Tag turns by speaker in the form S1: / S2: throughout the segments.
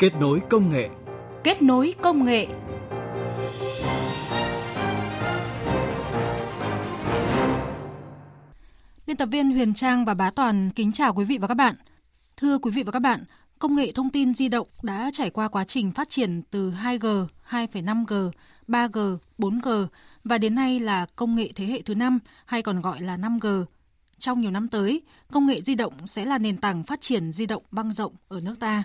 S1: Kết nối công nghệ.
S2: Kết nối công nghệ. Biên tập viên Huyền Trang và Bá Toàn kính chào quý vị và các bạn. Thưa quý vị và các bạn, công nghệ thông tin di động đã trải qua quá trình phát triển từ 2G, 2,5G, 3G, 4G và đến nay là công nghệ thế hệ thứ 5 hay còn gọi là 5G. Trong nhiều năm tới, công nghệ di động sẽ là nền tảng phát triển di động băng rộng ở nước ta.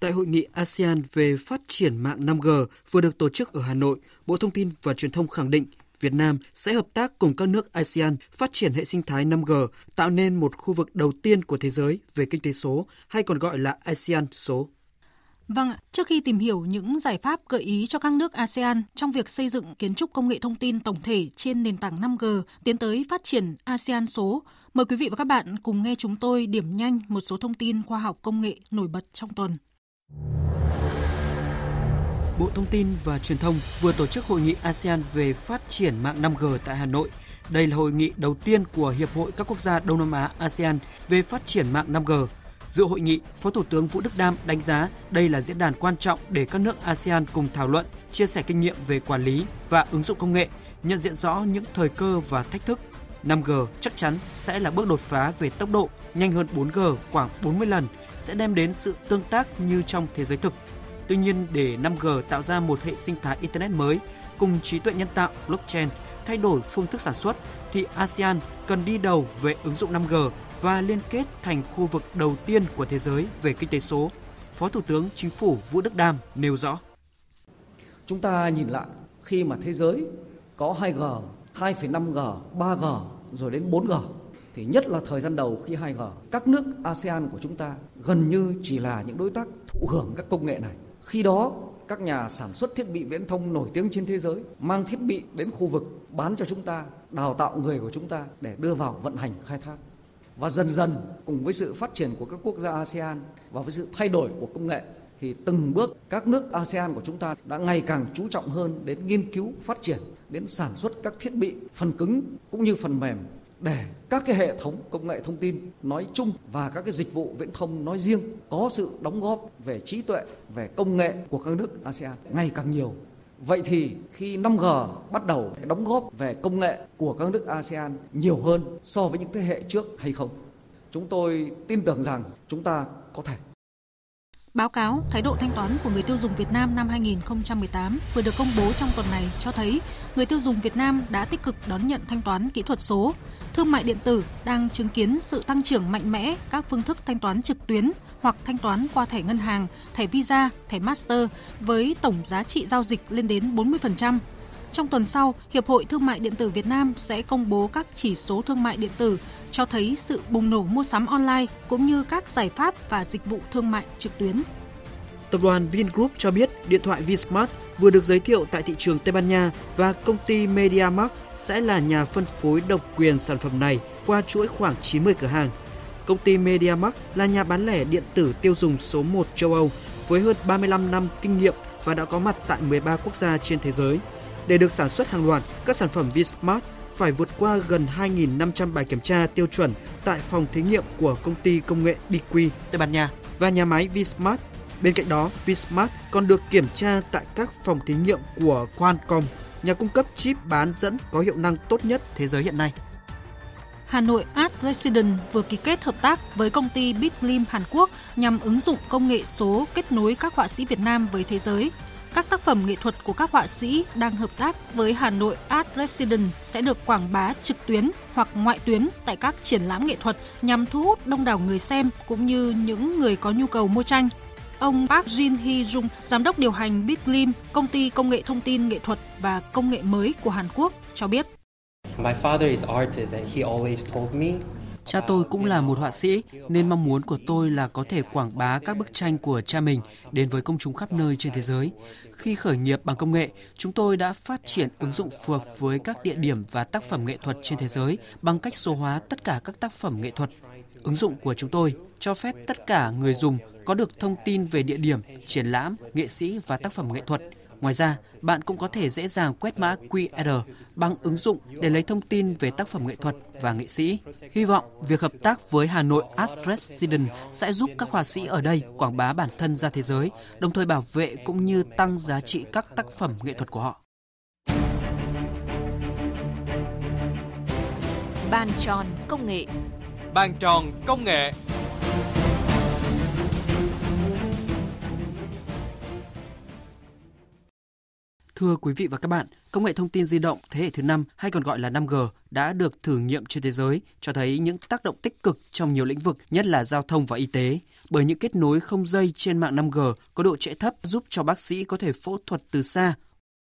S3: Tại hội nghị ASEAN về phát triển mạng 5G vừa được tổ chức ở Hà Nội, Bộ Thông tin và Truyền thông khẳng định Việt Nam sẽ hợp tác cùng các nước ASEAN phát triển hệ sinh thái 5G, tạo nên một khu vực đầu tiên của thế giới về kinh tế số hay còn gọi là ASEAN số.
S2: Vâng, trước khi tìm hiểu những giải pháp gợi ý cho các nước ASEAN trong việc xây dựng kiến trúc công nghệ thông tin tổng thể trên nền tảng 5G tiến tới phát triển ASEAN số, mời quý vị và các bạn cùng nghe chúng tôi điểm nhanh một số thông tin khoa học công nghệ nổi bật trong tuần.
S3: Bộ Thông tin và Truyền thông vừa tổ chức hội nghị ASEAN về phát triển mạng 5G tại Hà Nội. Đây là hội nghị đầu tiên của Hiệp hội các quốc gia Đông Nam Á ASEAN về phát triển mạng 5G. Dự hội nghị, Phó Thủ tướng Vũ Đức Đam đánh giá đây là diễn đàn quan trọng để các nước ASEAN cùng thảo luận, chia sẻ kinh nghiệm về quản lý và ứng dụng công nghệ, nhận diện rõ những thời cơ và thách thức. 5G chắc chắn sẽ là bước đột phá về tốc độ, nhanh hơn 4G khoảng 40 lần, sẽ đem đến sự tương tác như trong thế giới thực Tuy nhiên, để 5G tạo ra một hệ sinh thái Internet mới cùng trí tuệ nhân tạo blockchain thay đổi phương thức sản xuất, thì ASEAN cần đi đầu về ứng dụng 5G và liên kết thành khu vực đầu tiên của thế giới về kinh tế số. Phó Thủ tướng Chính phủ Vũ Đức Đam nêu rõ.
S4: Chúng ta nhìn lại khi mà thế giới có 2G, 2,5G, 3G rồi đến 4G thì nhất là thời gian đầu khi 2G, các nước ASEAN của chúng ta gần như chỉ là những đối tác thụ hưởng các công nghệ này. Khi đó, các nhà sản xuất thiết bị viễn thông nổi tiếng trên thế giới mang thiết bị đến khu vực bán cho chúng ta, đào tạo người của chúng ta để đưa vào vận hành khai thác. Và dần dần cùng với sự phát triển của các quốc gia ASEAN và với sự thay đổi của công nghệ thì từng bước các nước ASEAN của chúng ta đã ngày càng chú trọng hơn đến nghiên cứu phát triển đến sản xuất các thiết bị phần cứng cũng như phần mềm để các cái hệ thống công nghệ thông tin nói chung và các cái dịch vụ viễn thông nói riêng có sự đóng góp về trí tuệ, về công nghệ của các nước ASEAN ngày càng nhiều. Vậy thì khi 5G bắt đầu đóng góp về công nghệ của các nước ASEAN nhiều hơn so với những thế hệ trước hay không? Chúng tôi tin tưởng rằng chúng ta có thể
S2: Báo cáo thái độ thanh toán của người tiêu dùng Việt Nam năm 2018 vừa được công bố trong tuần này cho thấy người tiêu dùng Việt Nam đã tích cực đón nhận thanh toán kỹ thuật số. Thương mại điện tử đang chứng kiến sự tăng trưởng mạnh mẽ các phương thức thanh toán trực tuyến hoặc thanh toán qua thẻ ngân hàng, thẻ Visa, thẻ Master với tổng giá trị giao dịch lên đến 40%. Trong tuần sau, Hiệp hội Thương mại điện tử Việt Nam sẽ công bố các chỉ số thương mại điện tử cho thấy sự bùng nổ mua sắm online cũng như các giải pháp và dịch vụ thương mại trực tuyến.
S3: Tập đoàn Vingroup cho biết điện thoại Vsmart vừa được giới thiệu tại thị trường Tây Ban Nha và công ty MediaMarkt sẽ là nhà phân phối độc quyền sản phẩm này qua chuỗi khoảng 90 cửa hàng. Công ty MediaMarkt là nhà bán lẻ điện tử tiêu dùng số 1 châu Âu với hơn 35 năm kinh nghiệm và đã có mặt tại 13 quốc gia trên thế giới. Để được sản xuất hàng loạt, các sản phẩm Vsmart phải vượt qua gần 2.500 bài kiểm tra tiêu chuẩn tại phòng thí nghiệm của công ty công nghệ BQ Tây Ban Nha và nhà máy Vsmart. Bên cạnh đó, Vsmart còn được kiểm tra tại các phòng thí nghiệm của Qualcomm, nhà cung cấp chip bán dẫn có hiệu năng tốt nhất thế giới hiện nay.
S2: Hà Nội Art Resident vừa ký kết hợp tác với công ty Bitlim Hàn Quốc nhằm ứng dụng công nghệ số kết nối các họa sĩ Việt Nam với thế giới các tác phẩm nghệ thuật của các họa sĩ đang hợp tác với Hà Nội Art Resident sẽ được quảng bá trực tuyến hoặc ngoại tuyến tại các triển lãm nghệ thuật nhằm thu hút đông đảo người xem cũng như những người có nhu cầu mua tranh. Ông Park Jin Hee Jung, giám đốc điều hành Bitlim, công ty công nghệ thông tin nghệ thuật và công nghệ mới của Hàn Quốc, cho biết. My father is artist and he always
S3: told me Cha tôi cũng là một họa sĩ nên mong muốn của tôi là có thể quảng bá các bức tranh của cha mình đến với công chúng khắp nơi trên thế giới. Khi khởi nghiệp bằng công nghệ, chúng tôi đã phát triển ứng dụng phù hợp với các địa điểm và tác phẩm nghệ thuật trên thế giới bằng cách số hóa tất cả các tác phẩm nghệ thuật. Ứng dụng của chúng tôi cho phép tất cả người dùng có được thông tin về địa điểm, triển lãm, nghệ sĩ và tác phẩm nghệ thuật Ngoài ra, bạn cũng có thể dễ dàng quét mã QR bằng ứng dụng để lấy thông tin về tác phẩm nghệ thuật và nghệ sĩ. Hy vọng việc hợp tác với Hà Nội Art Resident sẽ giúp các họa sĩ ở đây quảng bá bản thân ra thế giới, đồng thời bảo vệ cũng như tăng giá trị các tác phẩm nghệ thuật của họ.
S1: Bàn tròn công nghệ
S5: Bàn tròn công nghệ
S3: Thưa quý vị và các bạn, công nghệ thông tin di động thế hệ thứ 5 hay còn gọi là 5G đã được thử nghiệm trên thế giới, cho thấy những tác động tích cực trong nhiều lĩnh vực, nhất là giao thông và y tế. Bởi những kết nối không dây trên mạng 5G có độ trễ thấp giúp cho bác sĩ có thể phẫu thuật từ xa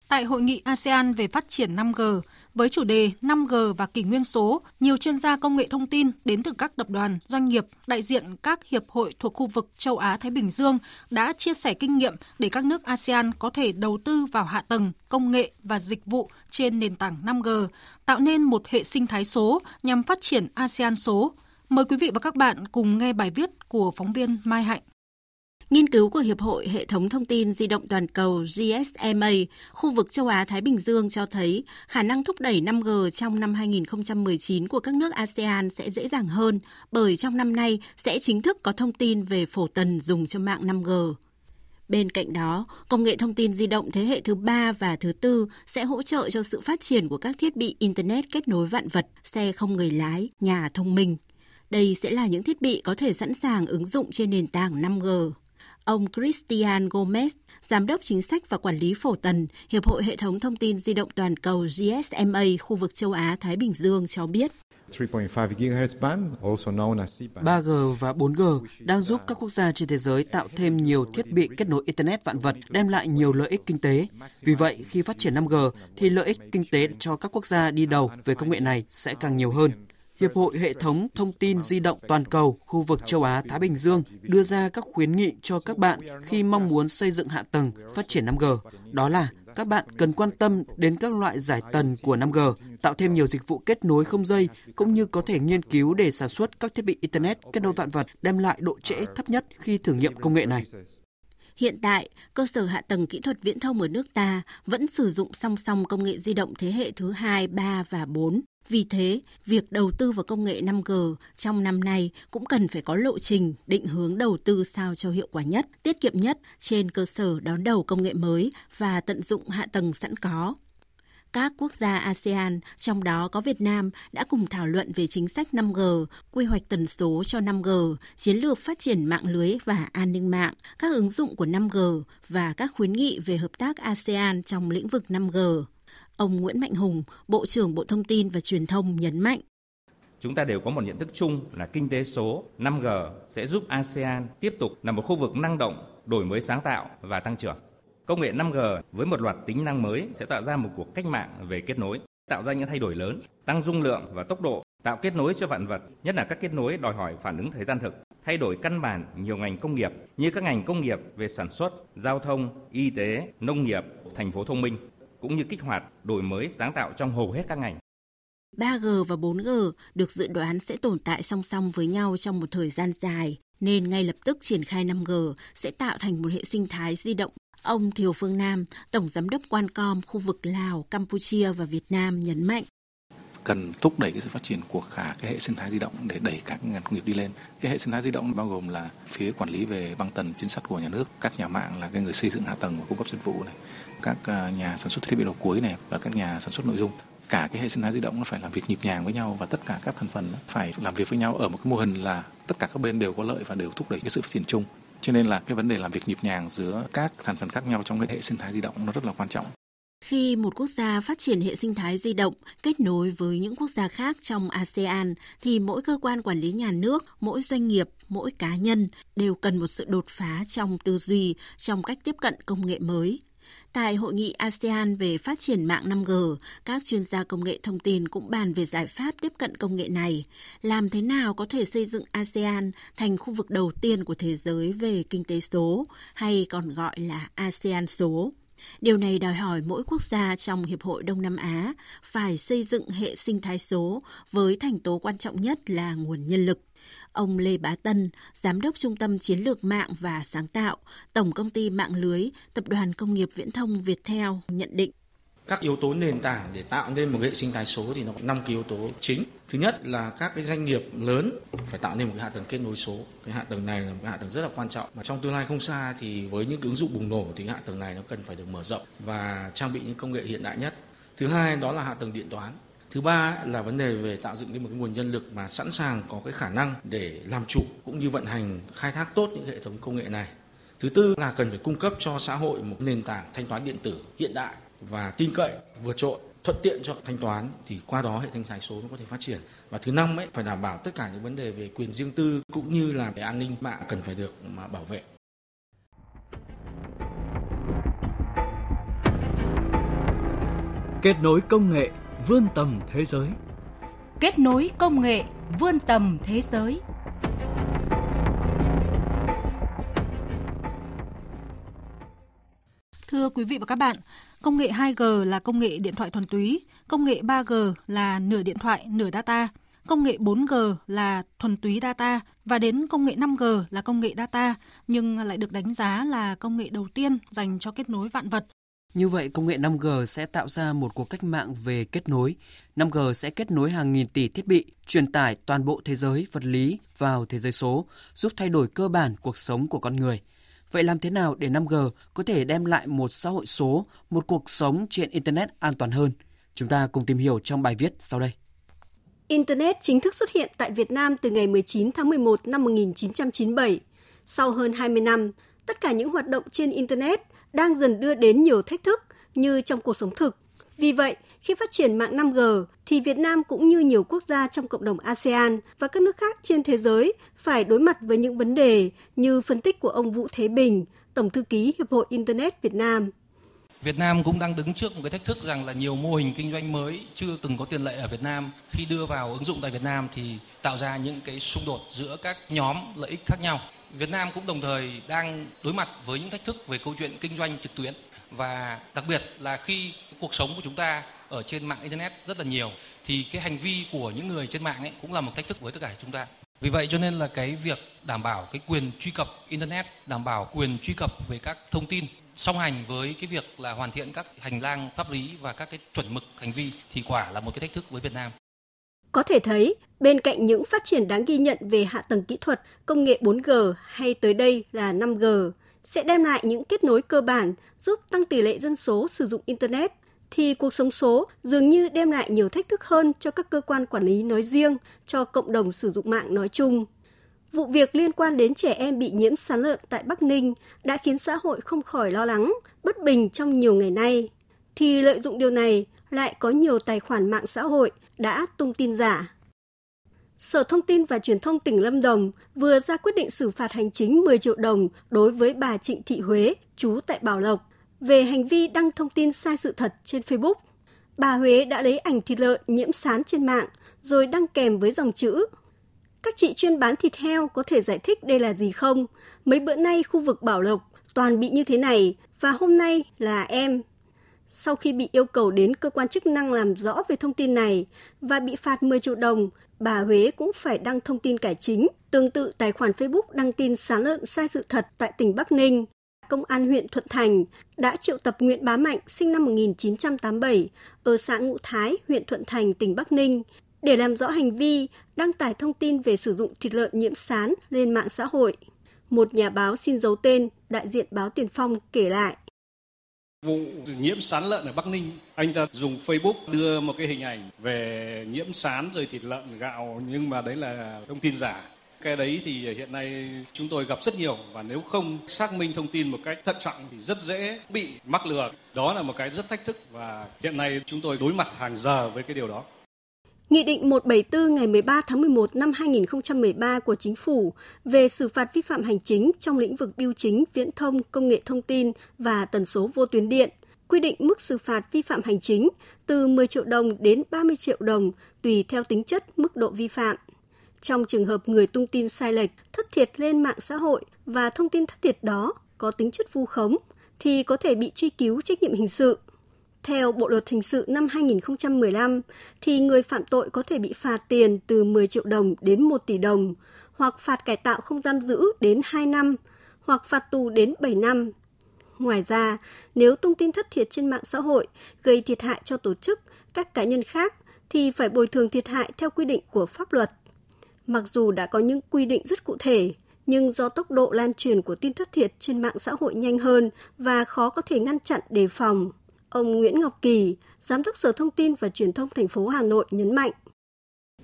S2: Tại hội nghị ASEAN về phát triển 5G với chủ đề 5G và kỷ nguyên số, nhiều chuyên gia công nghệ thông tin đến từ các tập đoàn, doanh nghiệp, đại diện các hiệp hội thuộc khu vực châu Á Thái Bình Dương đã chia sẻ kinh nghiệm để các nước ASEAN có thể đầu tư vào hạ tầng, công nghệ và dịch vụ trên nền tảng 5G, tạo nên một hệ sinh thái số nhằm phát triển ASEAN số. Mời quý vị và các bạn cùng nghe bài viết của phóng viên Mai Hạnh.
S6: Nghiên cứu của Hiệp hội Hệ thống Thông tin Di động Toàn cầu GSMA, khu vực châu Á-Thái Bình Dương cho thấy khả năng thúc đẩy 5G trong năm 2019 của các nước ASEAN sẽ dễ dàng hơn bởi trong năm nay sẽ chính thức có thông tin về phổ tần dùng cho mạng 5G. Bên cạnh đó, công nghệ thông tin di động thế hệ thứ ba và thứ tư sẽ hỗ trợ cho sự phát triển của các thiết bị Internet kết nối vạn vật, xe không người lái, nhà thông minh. Đây sẽ là những thiết bị có thể sẵn sàng ứng dụng trên nền tảng 5G. Ông Christian Gomez, Giám đốc Chính sách và Quản lý Phổ Tần, Hiệp hội Hệ thống Thông tin Di động Toàn cầu GSMA khu vực châu Á-Thái Bình Dương cho biết.
S3: 3G và 4G đang giúp các quốc gia trên thế giới tạo thêm nhiều thiết bị kết nối Internet vạn vật, đem lại nhiều lợi ích kinh tế. Vì vậy, khi phát triển 5G thì lợi ích kinh tế cho các quốc gia đi đầu về công nghệ này sẽ càng nhiều hơn. Hiệp hội Hệ thống Thông tin Di động Toàn cầu khu vực châu Á-Thái Bình Dương đưa ra các khuyến nghị cho các bạn khi mong muốn xây dựng hạ tầng phát triển 5G. Đó là các bạn cần quan tâm đến các loại giải tần của 5G, tạo thêm nhiều dịch vụ kết nối không dây, cũng như có thể nghiên cứu để sản xuất các thiết bị Internet kết nối vạn vật đem lại độ trễ thấp nhất khi thử nghiệm công nghệ này.
S6: Hiện tại, cơ sở hạ tầng kỹ thuật viễn thông ở nước ta vẫn sử dụng song song công nghệ di động thế hệ thứ 2, 3 và 4 vì thế, việc đầu tư vào công nghệ 5G trong năm nay cũng cần phải có lộ trình định hướng đầu tư sao cho hiệu quả nhất, tiết kiệm nhất trên cơ sở đón đầu công nghệ mới và tận dụng hạ tầng sẵn có. Các quốc gia ASEAN, trong đó có Việt Nam, đã cùng thảo luận về chính sách 5G, quy hoạch tần số cho 5G, chiến lược phát triển mạng lưới và an ninh mạng, các ứng dụng của 5G và các khuyến nghị về hợp tác ASEAN trong lĩnh vực 5G. Ông Nguyễn Mạnh Hùng, Bộ trưởng Bộ Thông tin và Truyền thông nhấn mạnh.
S7: Chúng ta đều có một nhận thức chung là kinh tế số 5G sẽ giúp ASEAN tiếp tục là một khu vực năng động, đổi mới sáng tạo và tăng trưởng. Công nghệ 5G với một loạt tính năng mới sẽ tạo ra một cuộc cách mạng về kết nối, tạo ra những thay đổi lớn, tăng dung lượng và tốc độ, tạo kết nối cho vạn vật, nhất là các kết nối đòi hỏi phản ứng thời gian thực, thay đổi căn bản nhiều ngành công nghiệp như các ngành công nghiệp về sản xuất, giao thông, y tế, nông nghiệp, thành phố thông minh cũng như kích hoạt đổi mới sáng tạo trong hầu hết các ngành.
S6: 3G và 4G được dự đoán sẽ tồn tại song song với nhau trong một thời gian dài, nên ngay lập tức triển khai 5G sẽ tạo thành một hệ sinh thái di động. Ông Thiều Phương Nam, Tổng Giám đốc Quancom khu vực Lào, Campuchia và Việt Nam nhấn mạnh
S8: cần thúc đẩy cái sự phát triển của cả cái hệ sinh thái di động để đẩy các ngành công nghiệp đi lên. Cái hệ sinh thái di động bao gồm là phía quản lý về băng tần chính sách của nhà nước, các nhà mạng là cái người xây dựng hạ tầng và cung cấp dịch vụ này, các ờ, nhà sản xuất thiết bị đầu cuối này và các nhà sản xuất nội dung. Cả cái hệ sinh thái di động nó phải làm việc nhịp nhàng với nhau và tất cả các thành phần phải làm việc với nhau ở một cái mô hình là tất cả các bên đều có lợi và đều thúc đẩy cái sự phát triển chung. Cho nên là cái vấn đề làm việc nhịp nhàng giữa các thành phần khác nhau trong cái hệ sinh thái di động nó rất là quan trọng.
S6: Khi một quốc gia phát triển hệ sinh thái di động kết nối với những quốc gia khác trong ASEAN thì mỗi cơ quan quản lý nhà nước, mỗi doanh nghiệp, mỗi cá nhân đều cần một sự đột phá trong tư duy, trong cách tiếp cận công nghệ mới. Tại hội nghị ASEAN về phát triển mạng 5G, các chuyên gia công nghệ thông tin cũng bàn về giải pháp tiếp cận công nghệ này, làm thế nào có thể xây dựng ASEAN thành khu vực đầu tiên của thế giới về kinh tế số, hay còn gọi là ASEAN số. Điều này đòi hỏi mỗi quốc gia trong Hiệp hội Đông Nam Á phải xây dựng hệ sinh thái số với thành tố quan trọng nhất là nguồn nhân lực. Ông Lê Bá Tân, Giám đốc Trung tâm Chiến lược Mạng và Sáng tạo, Tổng Công ty Mạng Lưới, Tập đoàn Công nghiệp Viễn thông Viettel nhận định.
S9: Các yếu tố nền tảng để tạo nên một hệ sinh thái số thì nó có năm cái yếu tố chính. Thứ nhất là các cái doanh nghiệp lớn phải tạo nên một cái hạ tầng kết nối số. Cái hạ tầng này là một cái hạ tầng rất là quan trọng. Mà trong tương lai không xa thì với những ứng dụng bùng nổ thì hạ tầng này nó cần phải được mở rộng và trang bị những công nghệ hiện đại nhất. Thứ hai đó là hạ tầng điện toán thứ ba là vấn đề về tạo dựng nên một cái nguồn nhân lực mà sẵn sàng có cái khả năng để làm chủ cũng như vận hành, khai thác tốt những hệ thống công nghệ này. Thứ tư là cần phải cung cấp cho xã hội một nền tảng thanh toán điện tử hiện đại và tin cậy, vượt trội, thuận tiện cho thanh toán thì qua đó hệ thanh thái số nó có thể phát triển. Và thứ năm ấy, phải đảm bảo tất cả những vấn đề về quyền riêng tư cũng như là về an ninh mạng cần phải được mà bảo vệ.
S10: Kết nối công nghệ vươn tầm thế giới
S1: kết nối công nghệ vươn tầm thế giới
S2: Thưa quý vị và các bạn, công nghệ 2G là công nghệ điện thoại thuần túy, công nghệ 3G là nửa điện thoại, nửa data, công nghệ 4G là thuần túy data và đến công nghệ 5G là công nghệ data nhưng lại được đánh giá là công nghệ đầu tiên dành cho kết nối vạn vật.
S3: Như vậy, công nghệ 5G sẽ tạo ra một cuộc cách mạng về kết nối. 5G sẽ kết nối hàng nghìn tỷ thiết bị, truyền tải toàn bộ thế giới vật lý vào thế giới số, giúp thay đổi cơ bản cuộc sống của con người – Vậy làm thế nào để 5G có thể đem lại một xã hội số, một cuộc sống trên Internet an toàn hơn? Chúng ta cùng tìm hiểu trong bài viết sau đây.
S11: Internet chính thức xuất hiện tại Việt Nam từ ngày 19 tháng 11 năm 1997. Sau hơn 20 năm, tất cả những hoạt động trên Internet đang dần đưa đến nhiều thách thức như trong cuộc sống thực. Vì vậy, khi phát triển mạng 5G thì Việt Nam cũng như nhiều quốc gia trong cộng đồng ASEAN và các nước khác trên thế giới phải đối mặt với những vấn đề như phân tích của ông Vũ Thế Bình, Tổng thư ký Hiệp hội Internet Việt Nam.
S12: Việt Nam cũng đang đứng trước một cái thách thức rằng là nhiều mô hình kinh doanh mới chưa từng có tiền lệ ở Việt Nam khi đưa vào ứng dụng tại Việt Nam thì tạo ra những cái xung đột giữa các nhóm lợi ích khác nhau. Việt Nam cũng đồng thời đang đối mặt với những thách thức về câu chuyện kinh doanh trực tuyến và đặc biệt là khi cuộc sống của chúng ta ở trên mạng internet rất là nhiều, thì cái hành vi của những người trên mạng ấy cũng là một thách thức với tất cả chúng ta vì vậy cho nên là cái việc đảm bảo cái quyền truy cập internet, đảm bảo quyền truy cập về các thông tin, song hành với cái việc là hoàn thiện các hành lang pháp lý và các cái chuẩn mực hành vi thì quả là một cái thách thức với Việt Nam.
S11: Có thể thấy, bên cạnh những phát triển đáng ghi nhận về hạ tầng kỹ thuật, công nghệ 4G hay tới đây là 5G sẽ đem lại những kết nối cơ bản giúp tăng tỷ lệ dân số sử dụng internet thì cuộc sống số dường như đem lại nhiều thách thức hơn cho các cơ quan quản lý nói riêng, cho cộng đồng sử dụng mạng nói chung. Vụ việc liên quan đến trẻ em bị nhiễm sán lợn tại Bắc Ninh đã khiến xã hội không khỏi lo lắng, bất bình trong nhiều ngày nay. Thì lợi dụng điều này lại có nhiều tài khoản mạng xã hội đã tung tin giả. Sở Thông tin và Truyền thông tỉnh Lâm Đồng vừa ra quyết định xử phạt hành chính 10 triệu đồng đối với bà Trịnh Thị Huế, trú tại Bảo Lộc, về hành vi đăng thông tin sai sự thật trên Facebook. Bà Huế đã lấy ảnh thịt lợn nhiễm sán trên mạng rồi đăng kèm với dòng chữ Các chị chuyên bán thịt heo có thể giải thích đây là gì không? Mấy bữa nay khu vực Bảo Lộc toàn bị như thế này và hôm nay là em. Sau khi bị yêu cầu đến cơ quan chức năng làm rõ về thông tin này và bị phạt 10 triệu đồng, bà Huế cũng phải đăng thông tin cải chính, tương tự tài khoản Facebook đăng tin sán lợn sai sự thật tại tỉnh Bắc Ninh Công an huyện Thuận Thành đã triệu tập Nguyễn Bá Mạnh sinh năm 1987 ở xã Ngũ Thái, huyện Thuận Thành, tỉnh Bắc Ninh để làm rõ hành vi đăng tải thông tin về sử dụng thịt lợn nhiễm sán lên mạng xã hội. Một nhà báo xin giấu tên, đại diện báo Tiền Phong kể lại.
S13: Vụ nhiễm sán lợn ở Bắc Ninh, anh ta dùng Facebook đưa một cái hình ảnh về nhiễm sán rồi thịt lợn gạo nhưng mà đấy là thông tin giả cái đấy thì hiện nay chúng tôi gặp rất nhiều và nếu không xác minh thông tin một cách thận trọng thì rất dễ bị mắc lừa. Đó là một cái rất thách thức và hiện nay chúng tôi đối mặt hàng giờ với cái điều đó.
S11: Nghị định 174 ngày 13 tháng 11 năm 2013 của Chính phủ về xử phạt vi phạm hành chính trong lĩnh vực bưu chính, viễn thông, công nghệ thông tin và tần số vô tuyến điện quy định mức xử phạt vi phạm hành chính từ 10 triệu đồng đến 30 triệu đồng tùy theo tính chất mức độ vi phạm. Trong trường hợp người tung tin sai lệch, thất thiệt lên mạng xã hội và thông tin thất thiệt đó có tính chất vu khống thì có thể bị truy cứu trách nhiệm hình sự. Theo Bộ luật hình sự năm 2015 thì người phạm tội có thể bị phạt tiền từ 10 triệu đồng đến 1 tỷ đồng hoặc phạt cải tạo không giam giữ đến 2 năm hoặc phạt tù đến 7 năm. Ngoài ra, nếu thông tin thất thiệt trên mạng xã hội gây thiệt hại cho tổ chức, các cá nhân khác thì phải bồi thường thiệt hại theo quy định của pháp luật. Mặc dù đã có những quy định rất cụ thể, nhưng do tốc độ lan truyền của tin thất thiệt trên mạng xã hội nhanh hơn và khó có thể ngăn chặn đề phòng. Ông Nguyễn Ngọc Kỳ, Giám đốc Sở Thông tin và Truyền thông thành phố Hà Nội nhấn mạnh.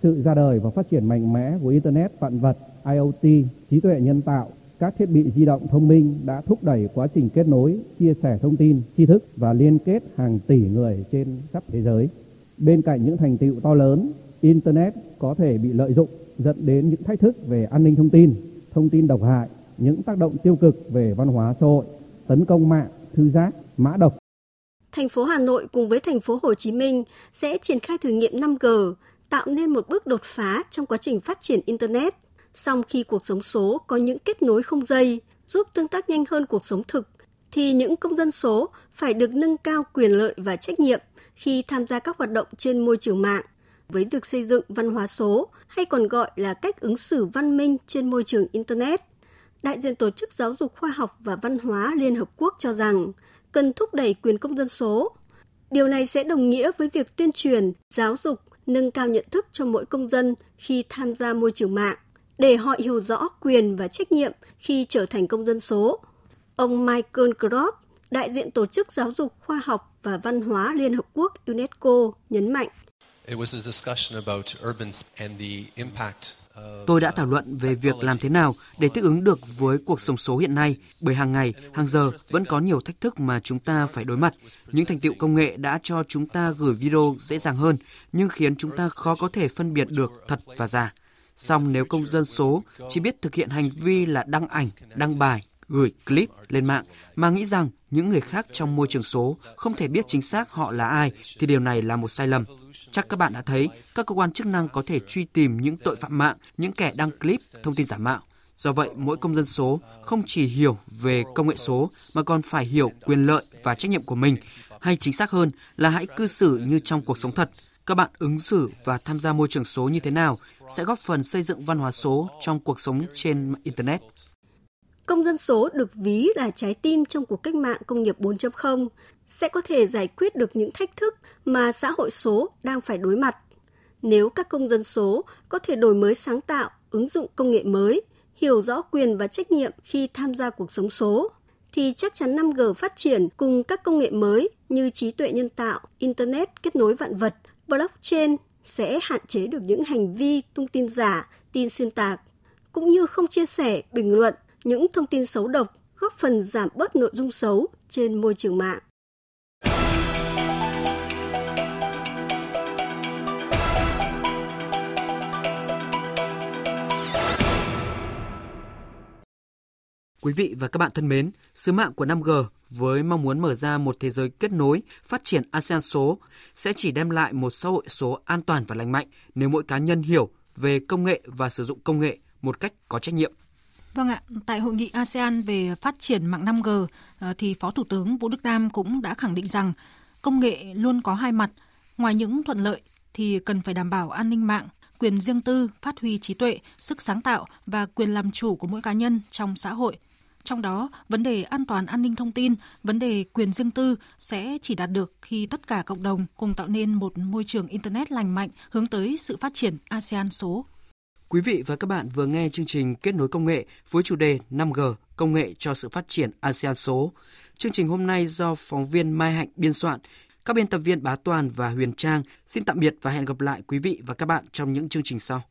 S14: Sự ra đời và phát triển mạnh mẽ của Internet vạn vật, IoT, trí tuệ nhân tạo, các thiết bị di động thông minh đã thúc đẩy quá trình kết nối, chia sẻ thông tin, tri thức và liên kết hàng tỷ người trên khắp thế giới. Bên cạnh những thành tựu to lớn, Internet có thể bị lợi dụng dẫn đến những thách thức về an ninh thông tin, thông tin độc hại, những tác động tiêu cực về văn hóa xã hội, tấn công mạng, thư giác, mã độc.
S11: Thành phố Hà Nội cùng với thành phố Hồ Chí Minh sẽ triển khai thử nghiệm 5G, tạo nên một bước đột phá trong quá trình phát triển Internet. Song khi cuộc sống số có những kết nối không dây, giúp tương tác nhanh hơn cuộc sống thực, thì những công dân số phải được nâng cao quyền lợi và trách nhiệm khi tham gia các hoạt động trên môi trường mạng với việc xây dựng văn hóa số hay còn gọi là cách ứng xử văn minh trên môi trường Internet. Đại diện Tổ chức Giáo dục Khoa học và Văn hóa Liên Hợp Quốc cho rằng cần thúc đẩy quyền công dân số. Điều này sẽ đồng nghĩa với việc tuyên truyền, giáo dục, nâng cao nhận thức cho mỗi công dân khi tham gia môi trường mạng, để họ hiểu rõ quyền và trách nhiệm khi trở thành công dân số. Ông Michael Kropp, đại diện Tổ chức Giáo dục Khoa học và Văn hóa Liên Hợp Quốc UNESCO nhấn mạnh.
S3: Tôi đã thảo luận về việc làm thế nào để thích ứng được với cuộc sống số hiện nay, bởi hàng ngày, hàng giờ vẫn có nhiều thách thức mà chúng ta phải đối mặt. Những thành tựu công nghệ đã cho chúng ta gửi video dễ dàng hơn, nhưng khiến chúng ta khó có thể phân biệt được thật và giả. Song nếu công dân số chỉ biết thực hiện hành vi là đăng ảnh, đăng bài, gửi clip lên mạng mà nghĩ rằng những người khác trong môi trường số không thể biết chính xác họ là ai thì điều này là một sai lầm. Chắc các bạn đã thấy, các cơ quan chức năng có thể truy tìm những tội phạm mạng, những kẻ đăng clip, thông tin giả mạo. Do vậy, mỗi công dân số không chỉ hiểu về công nghệ số mà còn phải hiểu quyền lợi và trách nhiệm của mình, hay chính xác hơn là hãy cư xử như trong cuộc sống thật. Các bạn ứng xử và tham gia môi trường số như thế nào sẽ góp phần xây dựng văn hóa số trong cuộc sống trên Internet.
S11: Công dân số được ví là trái tim trong cuộc cách mạng công nghiệp 4.0, sẽ có thể giải quyết được những thách thức mà xã hội số đang phải đối mặt. Nếu các công dân số có thể đổi mới sáng tạo, ứng dụng công nghệ mới, hiểu rõ quyền và trách nhiệm khi tham gia cuộc sống số, thì chắc chắn 5G phát triển cùng các công nghệ mới như trí tuệ nhân tạo, Internet kết nối vạn vật, blockchain sẽ hạn chế được những hành vi tung tin giả, tin xuyên tạc, cũng như không chia sẻ, bình luận những thông tin xấu độc, góp phần giảm bớt nội dung xấu trên môi trường mạng.
S3: Quý vị và các bạn thân mến, sứ mạng của 5G với mong muốn mở ra một thế giới kết nối, phát triển ASEAN số sẽ chỉ đem lại một xã hội số an toàn và lành mạnh nếu mỗi cá nhân hiểu về công nghệ và sử dụng công nghệ một cách có trách nhiệm.
S2: Vâng ạ, tại hội nghị ASEAN về phát triển mạng 5G ờ, thì Phó Thủ tướng Vũ Đức Đam cũng đã khẳng định rằng công nghệ luôn có hai mặt, ngoài những thuận lợi thì cần phải đảm bảo an ninh mạng, quyền riêng tư, phát huy trí tuệ, sức sáng tạo và quyền làm chủ của mỗi cá nhân trong xã hội. Trong đó, vấn đề an toàn an ninh thông tin, vấn đề quyền riêng tư sẽ chỉ đạt được khi tất cả cộng đồng cùng tạo nên một môi trường Internet lành mạnh hướng tới sự phát triển ASEAN số.
S3: Quý vị và các bạn vừa nghe chương trình Kết nối công nghệ với chủ đề 5G, công nghệ cho sự phát triển ASEAN số. Chương trình hôm nay do phóng viên Mai Hạnh biên soạn. Các biên tập viên Bá Toàn và Huyền Trang xin tạm biệt và hẹn gặp lại quý vị và các bạn trong những chương trình sau.